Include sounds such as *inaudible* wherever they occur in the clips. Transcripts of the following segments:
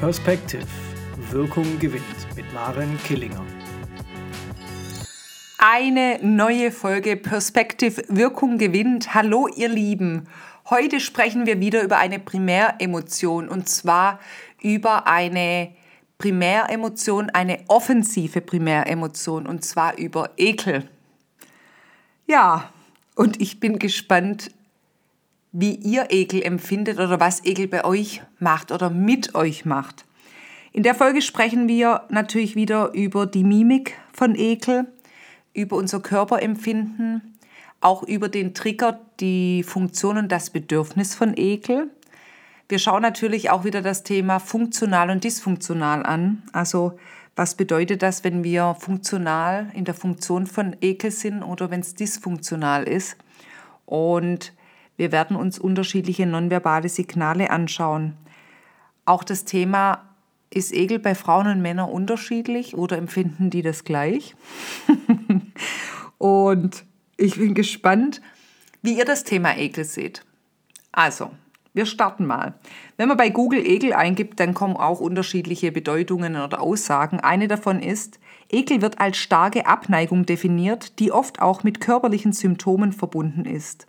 Perspective. Wirkung gewinnt mit Maren Killinger. Eine neue Folge Perspective Wirkung gewinnt. Hallo ihr Lieben. Heute sprechen wir wieder über eine Primäremotion und zwar über eine Primäremotion, eine offensive Primäremotion und zwar über Ekel. Ja, und ich bin gespannt, wie ihr Ekel empfindet oder was Ekel bei euch macht oder mit euch macht. In der Folge sprechen wir natürlich wieder über die Mimik von Ekel, über unser Körperempfinden, auch über den Trigger, die Funktion und das Bedürfnis von Ekel. Wir schauen natürlich auch wieder das Thema funktional und dysfunktional an. Also was bedeutet das, wenn wir funktional in der Funktion von Ekel sind oder wenn es dysfunktional ist? Und wir werden uns unterschiedliche nonverbale Signale anschauen. Auch das Thema, ist Ekel bei Frauen und Männern unterschiedlich oder empfinden die das gleich? *laughs* und ich bin gespannt, wie ihr das Thema Ekel seht. Also, wir starten mal. Wenn man bei Google Ekel eingibt, dann kommen auch unterschiedliche Bedeutungen oder Aussagen. Eine davon ist, Ekel wird als starke Abneigung definiert, die oft auch mit körperlichen Symptomen verbunden ist.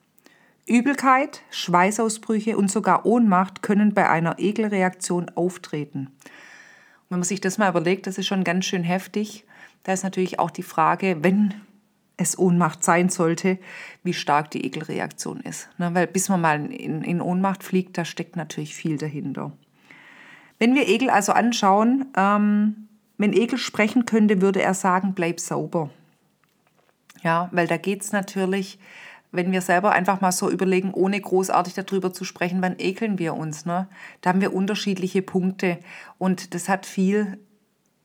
Übelkeit, Schweißausbrüche und sogar Ohnmacht können bei einer Ekelreaktion auftreten. Und wenn man sich das mal überlegt, das ist schon ganz schön heftig. Da ist natürlich auch die Frage, wenn es Ohnmacht sein sollte, wie stark die Ekelreaktion ist. Ne? Weil bis man mal in, in Ohnmacht fliegt, da steckt natürlich viel dahinter. Wenn wir Ekel also anschauen, ähm, wenn Ekel sprechen könnte, würde er sagen, bleib sauber. Ja, weil da geht es natürlich wenn wir selber einfach mal so überlegen, ohne großartig darüber zu sprechen, wann ekeln wir uns. Ne? Da haben wir unterschiedliche Punkte und das hat viel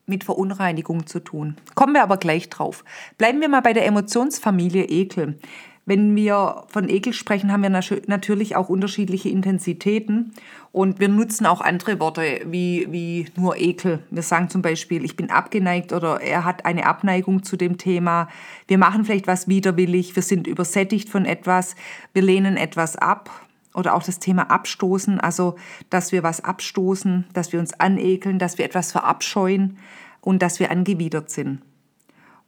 mit Verunreinigung zu tun. Kommen wir aber gleich drauf. Bleiben wir mal bei der Emotionsfamilie Ekel. Wenn wir von Ekel sprechen, haben wir natürlich auch unterschiedliche Intensitäten und wir nutzen auch andere Worte wie, wie nur Ekel. Wir sagen zum Beispiel, ich bin abgeneigt oder er hat eine Abneigung zu dem Thema. Wir machen vielleicht was widerwillig, wir sind übersättigt von etwas, wir lehnen etwas ab oder auch das Thema abstoßen, also dass wir was abstoßen, dass wir uns anekeln, dass wir etwas verabscheuen und dass wir angewidert sind.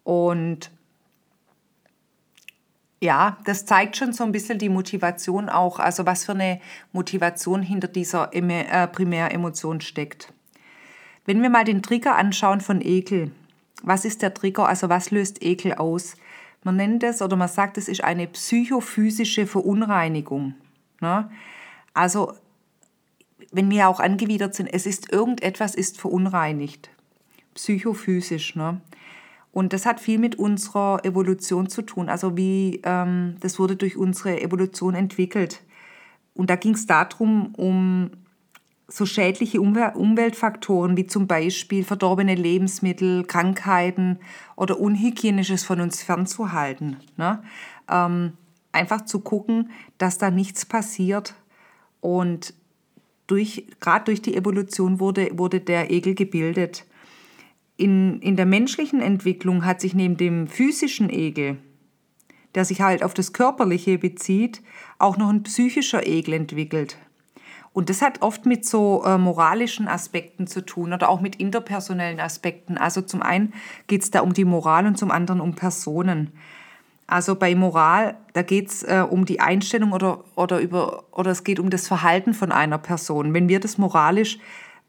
Und ja, das zeigt schon so ein bisschen die Motivation auch, also was für eine Motivation hinter dieser äh, Primäremotion steckt. Wenn wir mal den Trigger anschauen von Ekel, was ist der Trigger, also was löst Ekel aus? Man nennt es oder man sagt, es ist eine psychophysische Verunreinigung. Ne? Also, wenn wir auch angewidert sind, es ist irgendetwas ist verunreinigt. Psychophysisch. Ne? Und das hat viel mit unserer Evolution zu tun. Also wie ähm, das wurde durch unsere Evolution entwickelt. Und da ging es darum, um so schädliche Umweltfaktoren wie zum Beispiel verdorbene Lebensmittel, Krankheiten oder Unhygienisches von uns fernzuhalten. Ne? Ähm, einfach zu gucken, dass da nichts passiert. Und durch, gerade durch die Evolution wurde, wurde der Ekel gebildet in, in der menschlichen Entwicklung hat sich neben dem physischen Ekel, der sich halt auf das Körperliche bezieht, auch noch ein psychischer Ekel entwickelt. Und das hat oft mit so äh, moralischen Aspekten zu tun oder auch mit interpersonellen Aspekten. Also zum einen geht es da um die Moral und zum anderen um Personen. Also bei Moral, da geht es äh, um die Einstellung oder, oder, über, oder es geht um das Verhalten von einer Person. Wenn wir das moralisch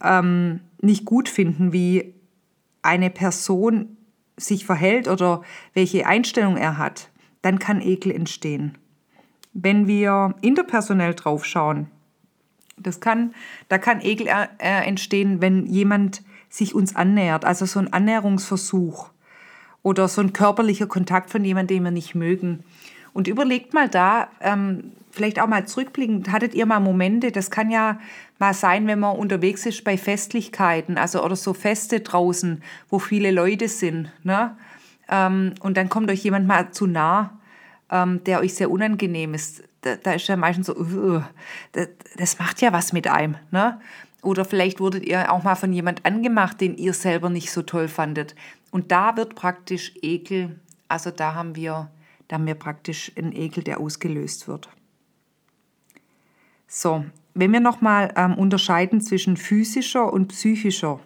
ähm, nicht gut finden, wie eine Person sich verhält oder welche Einstellung er hat, dann kann Ekel entstehen. Wenn wir interpersonell draufschauen, das kann, da kann Ekel äh, entstehen, wenn jemand sich uns annähert, also so ein Annäherungsversuch oder so ein körperlicher Kontakt von jemandem, den wir nicht mögen. Und überlegt mal da, ähm, vielleicht auch mal zurückblickend, hattet ihr mal Momente, das kann ja mal sein, wenn man unterwegs ist bei Festlichkeiten, also oder so Feste draußen, wo viele Leute sind, ne? Ähm, und dann kommt euch jemand mal zu nah, ähm, der euch sehr unangenehm ist. Da, da ist ja meistens so, uh, das, das, macht ja was mit einem, ne? Oder vielleicht wurdet ihr auch mal von jemand angemacht, den ihr selber nicht so toll fandet. Und da wird praktisch Ekel, also da haben wir da haben wir praktisch einen Ekel, der ausgelöst wird. So, wenn wir nochmal ähm, unterscheiden zwischen physischer und psychischer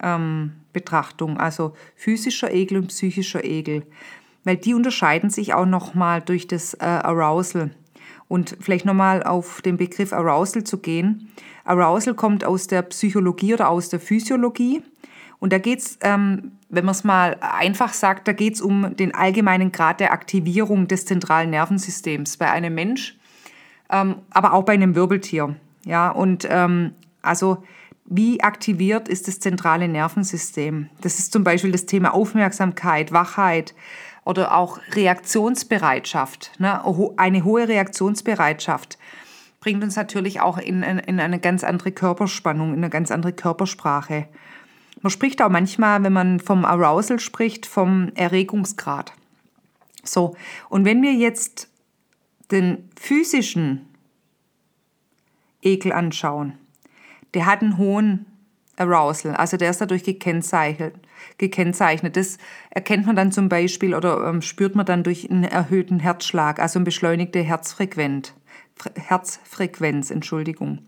ähm, Betrachtung, also physischer Ekel und psychischer Ekel, weil die unterscheiden sich auch nochmal durch das äh, Arousal. Und vielleicht nochmal auf den Begriff Arousal zu gehen. Arousal kommt aus der Psychologie oder aus der Physiologie. Und da geht es, ähm, wenn man es mal einfach sagt, da geht es um den allgemeinen Grad der Aktivierung des zentralen Nervensystems bei einem Mensch, ähm, aber auch bei einem Wirbeltier. Ja, und ähm, also wie aktiviert ist das zentrale Nervensystem? Das ist zum Beispiel das Thema Aufmerksamkeit, Wachheit oder auch Reaktionsbereitschaft. Ne? Eine hohe Reaktionsbereitschaft bringt uns natürlich auch in, in eine ganz andere Körperspannung, in eine ganz andere Körpersprache. Man spricht auch manchmal, wenn man vom Arousal spricht, vom Erregungsgrad. So, und wenn wir jetzt den physischen Ekel anschauen, der hat einen hohen Arousal, also der ist dadurch gekennzeichnet. gekennzeichnet. Das erkennt man dann zum Beispiel oder ähm, spürt man dann durch einen erhöhten Herzschlag, also eine beschleunigte Herzfrequenz. Herzfrequenz, Entschuldigung.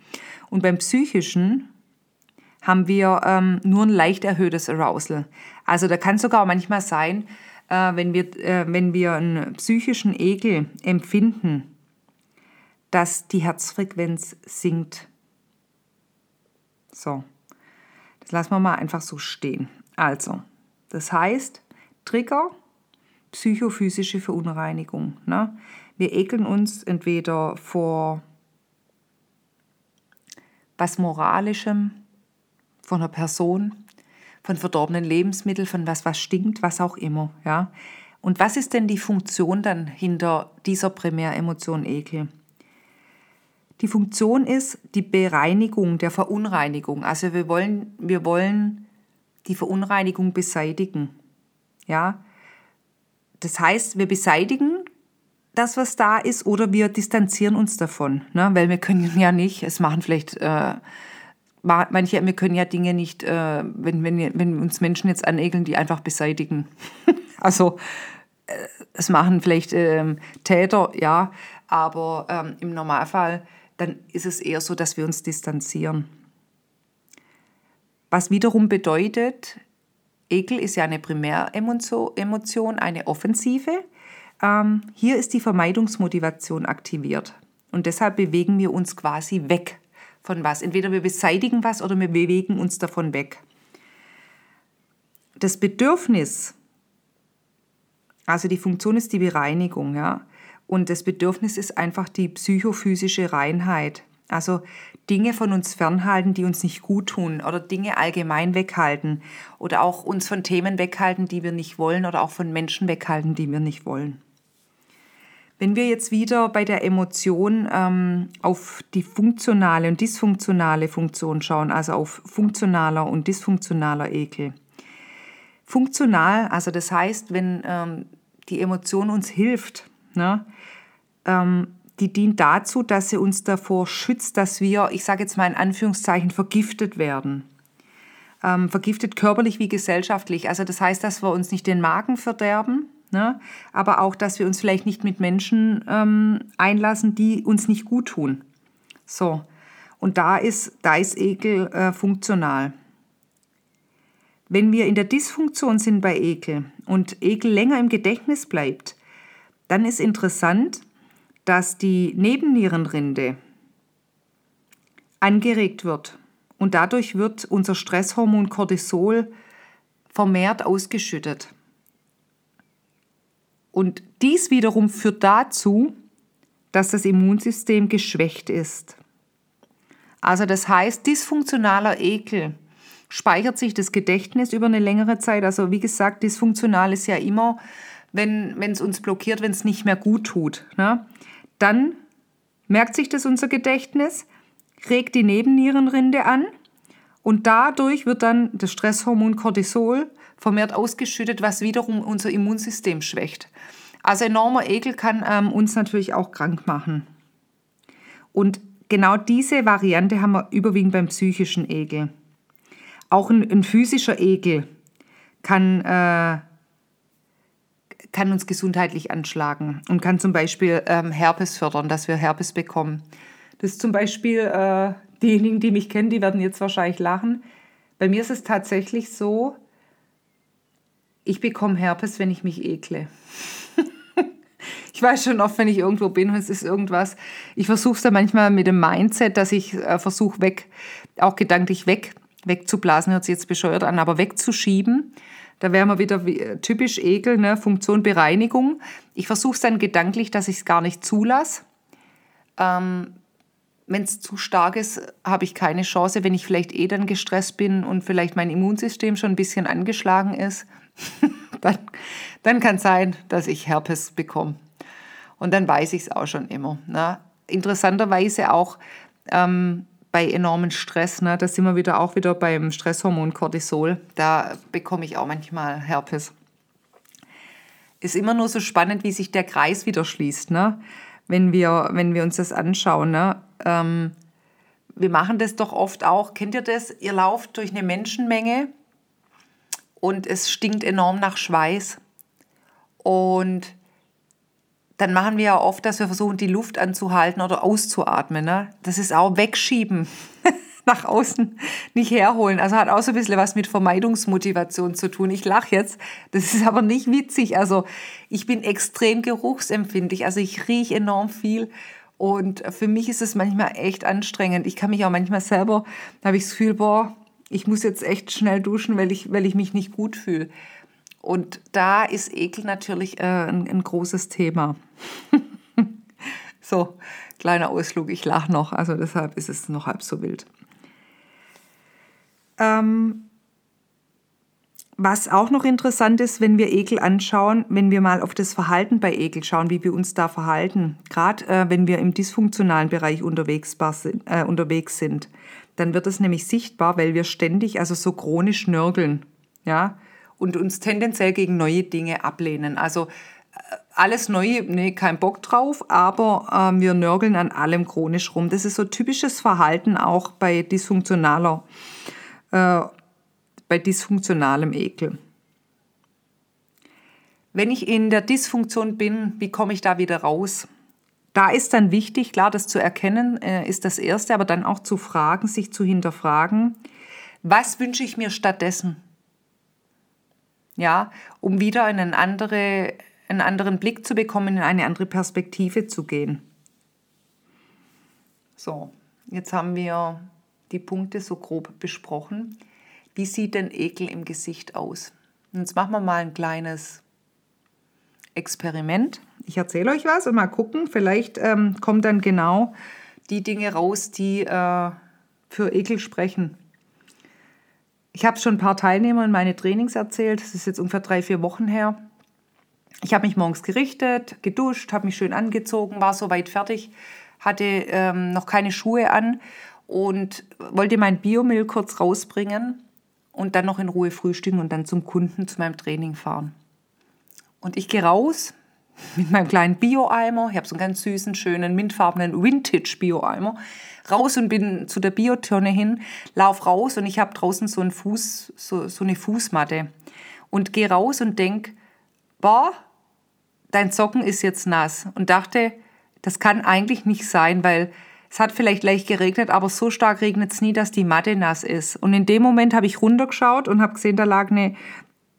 Und beim psychischen haben wir ähm, nur ein leicht erhöhtes Arousal. Also da kann sogar manchmal sein, wenn, wir, äh, wenn wir einen psychischen Ekel empfinden, dass die Herzfrequenz sinkt. So, das lassen wir mal einfach so stehen. Also, das heißt, Trigger, psychophysische Verunreinigung. Ne? Wir ekeln uns entweder vor was Moralischem, von einer Person, von verdorbenen Lebensmitteln, von was, was stinkt, was auch immer. Ja? Und was ist denn die Funktion dann hinter dieser Primäremotion Ekel? Die Funktion ist die Bereinigung der Verunreinigung. Also wir wollen, wir wollen die Verunreinigung beseitigen. Ja? Das heißt, wir beseitigen das, was da ist, oder wir distanzieren uns davon. Ne? Weil wir können ja nicht, es machen vielleicht äh, manche, wir können ja Dinge nicht, äh, wenn, wenn, wenn uns Menschen jetzt anegeln, die einfach beseitigen. *laughs* also äh, es machen vielleicht ähm, Täter, ja, aber ähm, im Normalfall dann ist es eher so, dass wir uns distanzieren. Was wiederum bedeutet, Ekel ist ja eine Primäremotion, eine offensive. Ähm, hier ist die Vermeidungsmotivation aktiviert. Und deshalb bewegen wir uns quasi weg von was. Entweder wir beseitigen was oder wir bewegen uns davon weg. Das Bedürfnis, also die Funktion ist die Bereinigung, ja. Und das Bedürfnis ist einfach die psychophysische Reinheit. Also Dinge von uns fernhalten, die uns nicht gut tun oder Dinge allgemein weghalten oder auch uns von Themen weghalten, die wir nicht wollen oder auch von Menschen weghalten, die wir nicht wollen. Wenn wir jetzt wieder bei der Emotion ähm, auf die funktionale und dysfunktionale Funktion schauen, also auf funktionaler und dysfunktionaler Ekel. Funktional, also das heißt, wenn ähm, die Emotion uns hilft, ne, ähm, die dient dazu, dass sie uns davor schützt, dass wir, ich sage jetzt mal in Anführungszeichen, vergiftet werden. Ähm, vergiftet körperlich wie gesellschaftlich. Also das heißt, dass wir uns nicht den Magen verderben, Ne? Aber auch, dass wir uns vielleicht nicht mit Menschen ähm, einlassen, die uns nicht gut tun. So. Und da ist, da ist Ekel äh, funktional. Wenn wir in der Dysfunktion sind bei Ekel und Ekel länger im Gedächtnis bleibt, dann ist interessant, dass die Nebennierenrinde angeregt wird. Und dadurch wird unser Stresshormon Cortisol vermehrt ausgeschüttet. Und dies wiederum führt dazu, dass das Immunsystem geschwächt ist. Also das heißt, dysfunktionaler Ekel speichert sich das Gedächtnis über eine längere Zeit. Also wie gesagt, dysfunktional ist ja immer, wenn es uns blockiert, wenn es nicht mehr gut tut. Ne? Dann merkt sich das unser Gedächtnis, regt die Nebennierenrinde an und dadurch wird dann das Stresshormon Cortisol vermehrt ausgeschüttet, was wiederum unser Immunsystem schwächt. Also enormer Ekel kann ähm, uns natürlich auch krank machen. Und genau diese Variante haben wir überwiegend beim psychischen Ekel. Auch ein, ein physischer Ekel kann, äh, kann uns gesundheitlich anschlagen und kann zum Beispiel ähm, Herpes fördern, dass wir Herpes bekommen. Das ist zum Beispiel, äh, diejenigen, die mich kennen, die werden jetzt wahrscheinlich lachen. Bei mir ist es tatsächlich so, ich bekomme Herpes, wenn ich mich ekle. *laughs* ich weiß schon oft, wenn ich irgendwo bin und es ist irgendwas. Ich versuche es dann manchmal mit dem Mindset, dass ich äh, versuche, weg, auch gedanklich weg, wegzublasen, hört sich jetzt bescheuert an, aber wegzuschieben. Da wären wir wieder wie, äh, typisch Ekel, ne? Funktion Bereinigung. Ich versuche es dann gedanklich, dass ich es gar nicht zulasse. Ähm, wenn es zu stark ist, habe ich keine Chance. Wenn ich vielleicht eh dann gestresst bin und vielleicht mein Immunsystem schon ein bisschen angeschlagen ist, *laughs* dann, dann kann es sein, dass ich Herpes bekomme. Und dann weiß ich es auch schon immer. Ne? Interessanterweise auch ähm, bei enormen Stress, ne? da sind wir wieder auch wieder beim Stresshormon Cortisol, da bekomme ich auch manchmal Herpes. Ist immer nur so spannend, wie sich der Kreis wieder schließt, ne? wenn, wir, wenn wir uns das anschauen. Ne? Ähm, wir machen das doch oft auch. Kennt ihr das? Ihr lauft durch eine Menschenmenge und es stinkt enorm nach Schweiß. Und dann machen wir ja oft, dass wir versuchen, die Luft anzuhalten oder auszuatmen. Ne? Das ist auch wegschieben, *laughs* nach außen nicht herholen. Also hat auch so ein bisschen was mit Vermeidungsmotivation zu tun. Ich lache jetzt, das ist aber nicht witzig. Also ich bin extrem geruchsempfindlich, also ich rieche enorm viel. Und für mich ist es manchmal echt anstrengend. Ich kann mich auch manchmal selber, da habe ich das Gefühl, boah, ich muss jetzt echt schnell duschen, weil ich, weil ich mich nicht gut fühle. Und da ist Ekel natürlich äh, ein, ein, großes Thema. *laughs* so, kleiner Ausflug, ich lache noch, also deshalb ist es noch halb so wild. Ähm, was auch noch interessant ist, wenn wir Ekel anschauen, wenn wir mal auf das Verhalten bei Ekel schauen, wie wir uns da verhalten, gerade äh, wenn wir im dysfunktionalen Bereich unterwegs, äh, unterwegs sind dann wird es nämlich sichtbar, weil wir ständig, also so chronisch nörgeln, ja, und uns tendenziell gegen neue Dinge ablehnen. Also äh, alles Neue, nee, kein Bock drauf, aber äh, wir nörgeln an allem chronisch rum. Das ist so typisches Verhalten auch bei dysfunktionaler, äh, bei dysfunktionalem Ekel. Wenn ich in der Dysfunktion bin, wie komme ich da wieder raus? Da ist dann wichtig, klar, das zu erkennen äh, ist das Erste, aber dann auch zu fragen, sich zu hinterfragen, was wünsche ich mir stattdessen? Ja, um wieder in einen, andere, einen anderen Blick zu bekommen, in eine andere Perspektive zu gehen. So, jetzt haben wir die Punkte so grob besprochen. Wie sieht denn Ekel im Gesicht aus? jetzt machen wir mal ein kleines Experiment. Ich erzähle euch was und mal gucken, vielleicht ähm, kommen dann genau die Dinge raus, die äh, für Ekel sprechen. Ich habe schon ein paar Teilnehmer in meine Trainings erzählt. Das ist jetzt ungefähr drei, vier Wochen her. Ich habe mich morgens gerichtet, geduscht, habe mich schön angezogen, war soweit fertig, hatte ähm, noch keine Schuhe an und wollte mein Biomüll kurz rausbringen und dann noch in Ruhe frühstücken und dann zum Kunden zu meinem Training fahren. Und ich gehe raus mit meinem kleinen Bio-Eimer. Ich habe so einen ganz süßen, schönen, mintfarbenen Vintage-Bio-Eimer. Raus und bin zu der Biotonne hin, lauf raus und ich habe draußen so, einen Fuß, so, so eine Fußmatte. Und gehe raus und denk, boah, dein Socken ist jetzt nass. Und dachte, das kann eigentlich nicht sein, weil es hat vielleicht leicht geregnet, aber so stark regnet es nie, dass die Matte nass ist. Und in dem Moment habe ich runtergeschaut und habe gesehen, da lag eine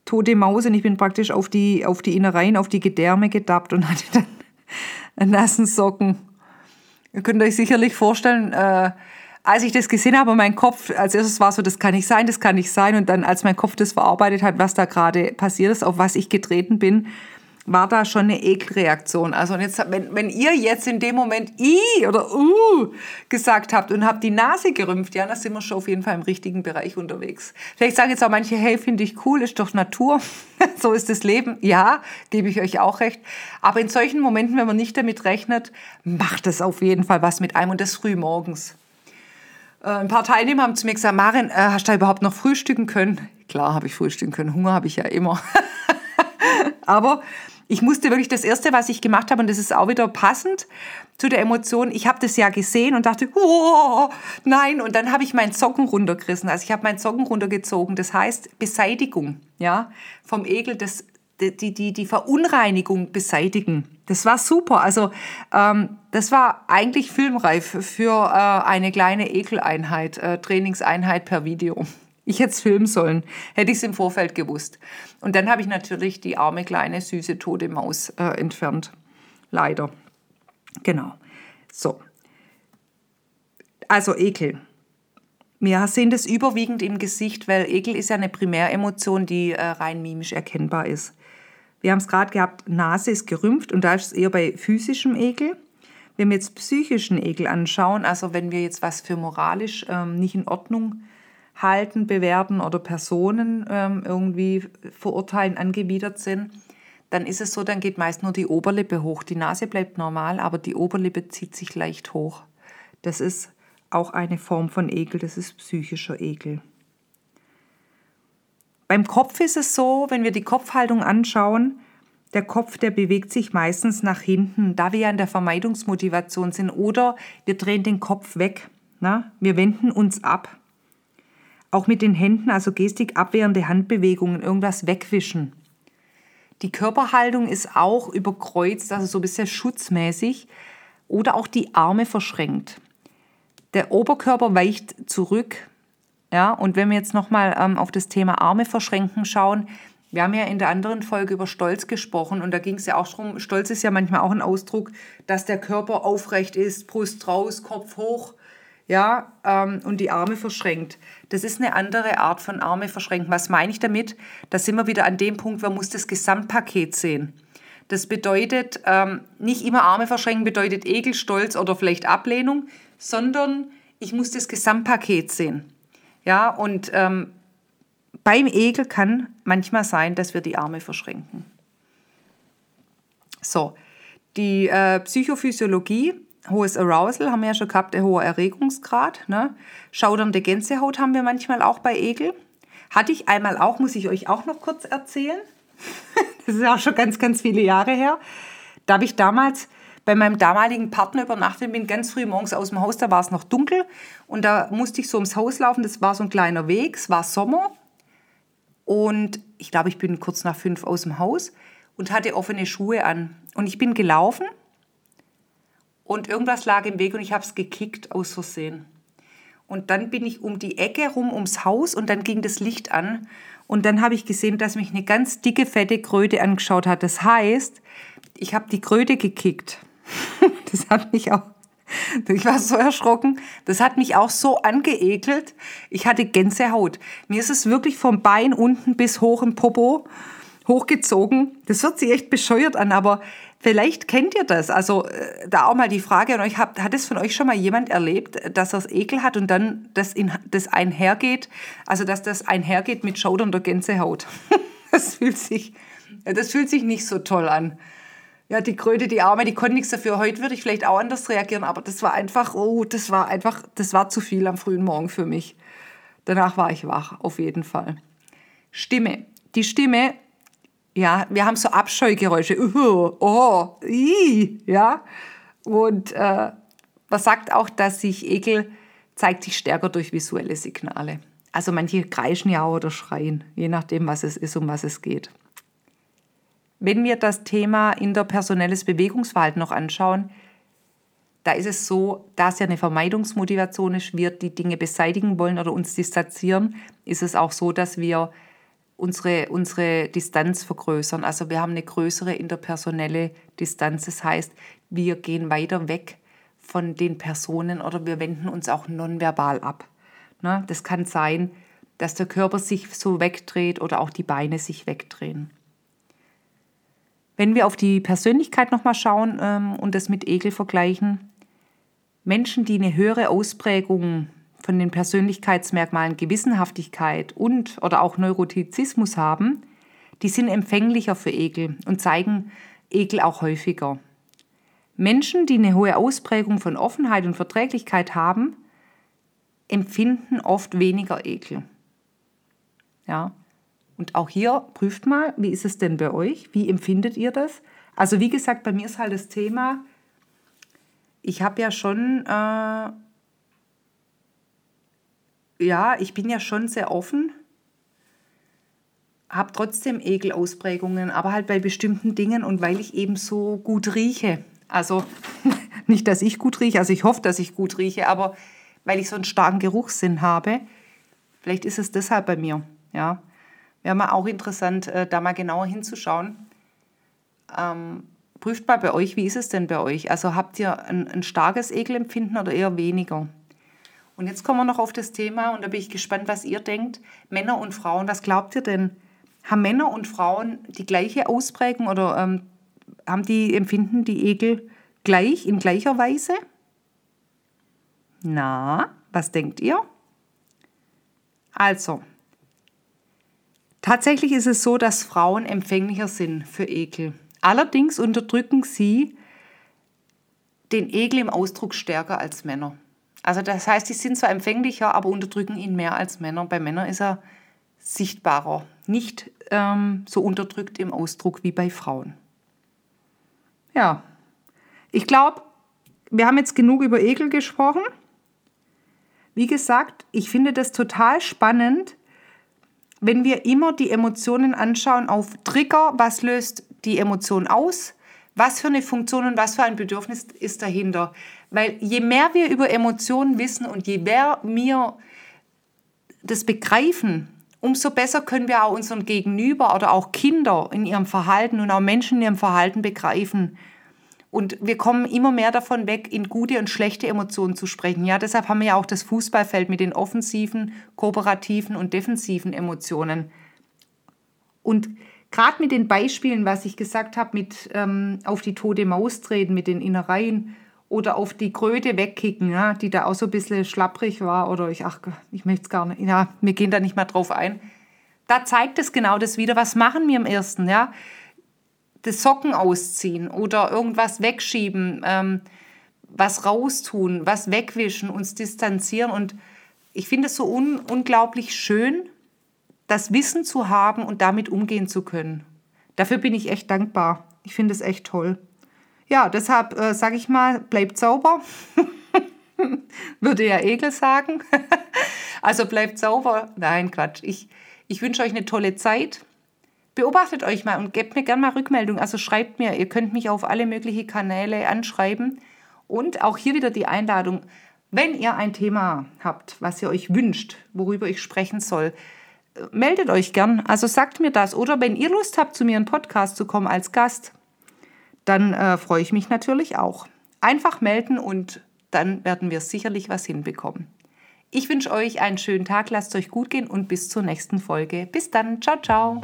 tote Maus und ich bin praktisch auf die, auf die Innereien, auf die Gedärme gedappt und *laughs* hatte dann einen nassen Socken. Ihr könnt euch sicherlich vorstellen, äh, als ich das gesehen habe, mein Kopf, als erstes war so, das kann nicht sein, das kann nicht sein. Und dann, als mein Kopf das verarbeitet hat, was da gerade passiert ist, auf was ich getreten bin, war da schon eine Ekelreaktion. Also jetzt, wenn, wenn ihr jetzt in dem Moment i oder uh gesagt habt und habt die Nase gerümpft, ja, dann sind wir schon auf jeden Fall im richtigen Bereich unterwegs. Vielleicht sagen jetzt auch manche, hey, finde ich cool, ist doch Natur, *laughs* so ist das Leben. Ja, gebe ich euch auch recht. Aber in solchen Momenten, wenn man nicht damit rechnet, macht es auf jeden Fall was mit einem und das früh morgens. Äh, ein paar Teilnehmer haben zu mir gesagt, Marin, äh, hast du da überhaupt noch frühstücken können? Klar habe ich frühstücken können, Hunger habe ich ja immer. *laughs* Aber ich musste wirklich das Erste, was ich gemacht habe, und das ist auch wieder passend zu der Emotion, ich habe das ja gesehen und dachte, oh, nein, und dann habe ich meinen Socken runtergerissen. Also ich habe meinen Socken runtergezogen. Das heißt Beseitigung ja, vom Ekel, das, die, die, die Verunreinigung beseitigen. Das war super. Also ähm, das war eigentlich filmreif für äh, eine kleine Ekeleinheit, äh, Trainingseinheit per Video. Ich hätte es filmen sollen, hätte ich es im Vorfeld gewusst. Und dann habe ich natürlich die arme, kleine, süße, tote Maus äh, entfernt. Leider. Genau. So. Also Ekel. Wir sehen das überwiegend im Gesicht, weil Ekel ist ja eine Primäremotion, die äh, rein mimisch erkennbar ist. Wir haben es gerade gehabt, Nase ist gerümpft und da ist es eher bei physischem Ekel. Wenn wir jetzt psychischen Ekel anschauen, also wenn wir jetzt was für moralisch ähm, nicht in Ordnung halten, bewerten oder Personen ähm, irgendwie verurteilen, angewidert sind, dann ist es so, dann geht meist nur die Oberlippe hoch. Die Nase bleibt normal, aber die Oberlippe zieht sich leicht hoch. Das ist auch eine Form von Ekel, das ist psychischer Ekel. Beim Kopf ist es so, wenn wir die Kopfhaltung anschauen, der Kopf, der bewegt sich meistens nach hinten, da wir ja in der Vermeidungsmotivation sind, oder wir drehen den Kopf weg. Na? Wir wenden uns ab. Auch mit den Händen, also Gestik, abwehrende Handbewegungen, irgendwas wegwischen. Die Körperhaltung ist auch überkreuzt, also so ein bisschen schutzmäßig, oder auch die Arme verschränkt. Der Oberkörper weicht zurück. Ja, und wenn wir jetzt nochmal ähm, auf das Thema Arme verschränken schauen, wir haben ja in der anderen Folge über Stolz gesprochen und da ging es ja auch darum, Stolz ist ja manchmal auch ein Ausdruck, dass der Körper aufrecht ist, Brust raus, Kopf hoch, ja, ähm, und die Arme verschränkt. Das ist eine andere Art von Arme verschränken. Was meine ich damit? Da sind wir wieder an dem Punkt, man muss das Gesamtpaket sehen. Das bedeutet, ähm, nicht immer Arme verschränken bedeutet Ekel, Stolz oder vielleicht Ablehnung, sondern ich muss das Gesamtpaket sehen. Ja, und ähm, beim Ekel kann manchmal sein, dass wir die Arme verschränken. So, die äh, Psychophysiologie, hohes Arousal haben wir ja schon gehabt, der hohe Erregungsgrad. Ne? Schaudernde Gänsehaut haben wir manchmal auch bei Ekel. Hatte ich einmal auch, muss ich euch auch noch kurz erzählen. *laughs* das ist auch schon ganz, ganz viele Jahre her. Da habe ich damals bei meinem damaligen Partner übernachtet, bin ganz früh morgens aus dem Haus, da war es noch dunkel und da musste ich so ums Haus laufen, das war so ein kleiner Weg, es war Sommer und ich glaube, ich bin kurz nach fünf aus dem Haus und hatte offene Schuhe an und ich bin gelaufen und irgendwas lag im Weg und ich habe es gekickt aus Versehen. Und dann bin ich um die Ecke rum ums Haus und dann ging das Licht an und dann habe ich gesehen, dass mich eine ganz dicke, fette Kröte angeschaut hat. Das heißt, ich habe die Kröte gekickt. *laughs* Das hat mich auch, ich war so erschrocken. Das hat mich auch so angeekelt. Ich hatte Gänsehaut. Mir ist es wirklich vom Bein unten bis hoch im Popo hochgezogen. Das hört sich echt bescheuert an, aber vielleicht kennt ihr das. Also äh, da auch mal die Frage an euch, hat, hat es von euch schon mal jemand erlebt, dass er es Ekel hat und dann das, in, das einhergeht, also dass das einhergeht mit schaudernder Gänsehaut? *laughs* Das fühlt sich, das fühlt sich nicht so toll an ja, die Kröte, die Arme, die konnten nichts dafür. Heute würde ich vielleicht auch anders reagieren, aber das war einfach, oh, das war einfach, das war zu viel am frühen Morgen für mich. Danach war ich wach, auf jeden Fall. Stimme. Die Stimme, ja, wir haben so Abscheugeräusche. Uh, oh, ii, ja. Und äh, man sagt auch, dass sich Ekel zeigt sich stärker durch visuelle Signale. Also manche kreischen ja oder schreien, je nachdem, was es ist, um was es geht. Wenn wir das Thema interpersonelles Bewegungsverhalten noch anschauen, da ist es so, da es ja eine Vermeidungsmotivation ist, wir die Dinge beseitigen wollen oder uns distanzieren, ist es auch so, dass wir unsere, unsere Distanz vergrößern. Also wir haben eine größere interpersonelle Distanz. Das heißt, wir gehen weiter weg von den Personen oder wir wenden uns auch nonverbal ab. Ne? Das kann sein, dass der Körper sich so wegdreht oder auch die Beine sich wegdrehen. Wenn wir auf die Persönlichkeit nochmal schauen ähm, und das mit Ekel vergleichen, Menschen, die eine höhere Ausprägung von den Persönlichkeitsmerkmalen Gewissenhaftigkeit und oder auch Neurotizismus haben, die sind empfänglicher für Ekel und zeigen Ekel auch häufiger. Menschen, die eine hohe Ausprägung von Offenheit und Verträglichkeit haben, empfinden oft weniger Ekel. Ja. Und auch hier prüft mal, wie ist es denn bei euch? Wie empfindet ihr das? Also wie gesagt, bei mir ist halt das Thema, ich habe ja schon, äh, ja, ich bin ja schon sehr offen. habe trotzdem Ekelausprägungen, aber halt bei bestimmten Dingen und weil ich eben so gut rieche. Also *laughs* nicht, dass ich gut rieche, also ich hoffe, dass ich gut rieche, aber weil ich so einen starken Geruchssinn habe. Vielleicht ist es deshalb bei mir. Ja, wäre mal auch interessant, äh, da mal genauer hinzuschauen. Ähm, prüft mal bei euch, wie ist es denn bei euch? Also habt ihr ein, ein starkes Ekelempfinden oder eher weniger? Und jetzt kommen wir noch auf das Thema und da bin ich gespannt, was ihr denkt. Männer und Frauen, was glaubt ihr denn? Haben Männer und Frauen die gleiche Ausprägung oder ähm, haben die empfinden die Ekel gleich in gleicher Weise? Na, was denkt ihr? Also, tatsächlich ist es so, dass Frauen empfänglicher sind für Ekel. Allerdings unterdrücken sie den Ekel im Ausdruck stärker als Männer. Also das heißt, sie sind zwar empfänglicher, aber unterdrücken ihn mehr als Männer. Bei Männern ist er sichtbarer, nicht ähm, so unterdrückt im Ausdruck wie bei Frauen. Ja, ich glaube, wir haben jetzt genug über Ekel gesprochen. Wie gesagt, ich finde das total spannend, wenn wir immer die Emotionen anschauen auf Trigger, was löst die Emotion aus, was für eine Funktion und was für ein Bedürfnis ist dahinter. Weil je mehr wir über Emotionen wissen und je mehr wir das begreifen, umso besser können wir auch unseren Gegenüber oder auch Kinder in ihrem Verhalten und auch Menschen in ihrem Verhalten begreifen. Und wir kommen immer mehr davon weg, in gute und schlechte Emotionen zu sprechen. Ja, deshalb haben wir ja auch das Fußballfeld mit den offensiven, kooperativen und defensiven Emotionen. Und gerade mit den Beispielen, was ich gesagt habe, mit ähm, auf die tote Maus treten, mit den Innereien oder auf die Kröte wegkicken, ja, die da auch so ein bisschen schlapprig war oder ich, ach, ich möchte es gar nicht, ja, wir gehen da nicht mal drauf ein. Da zeigt es genau das wieder, was machen wir im ersten, ja das Socken ausziehen oder irgendwas wegschieben, ähm, was raustun, was wegwischen, uns distanzieren. Und ich finde es so un unglaublich schön, das Wissen zu haben und damit umgehen zu können. Dafür bin ich echt dankbar. Ich finde es echt toll. Ja, deshalb äh, sage ich mal, bleibt sauber. *laughs* Würde ja Egel sagen. *laughs* also bleibt sauber. Nein, Quatsch. Ich, ich wünsche euch eine tolle Zeit beobachtet euch mal und gebt mir gerne mal Rückmeldung. Also schreibt mir, ihr könnt mich auf alle möglichen Kanäle anschreiben. Und auch hier wieder die Einladung, wenn ihr ein Thema habt, was ihr euch wünscht, worüber ich sprechen soll, meldet euch gern. Also sagt mir das. Oder wenn ihr Lust habt, zu mir in Podcast zu kommen als Gast, dann äh, freue ich mich natürlich auch. Einfach melden und dann werden wir sicherlich was hinbekommen. Ich wünsche euch einen schönen Tag, lasst euch gut gehen und bis zur nächsten Folge. Bis dann, ciao, ciao.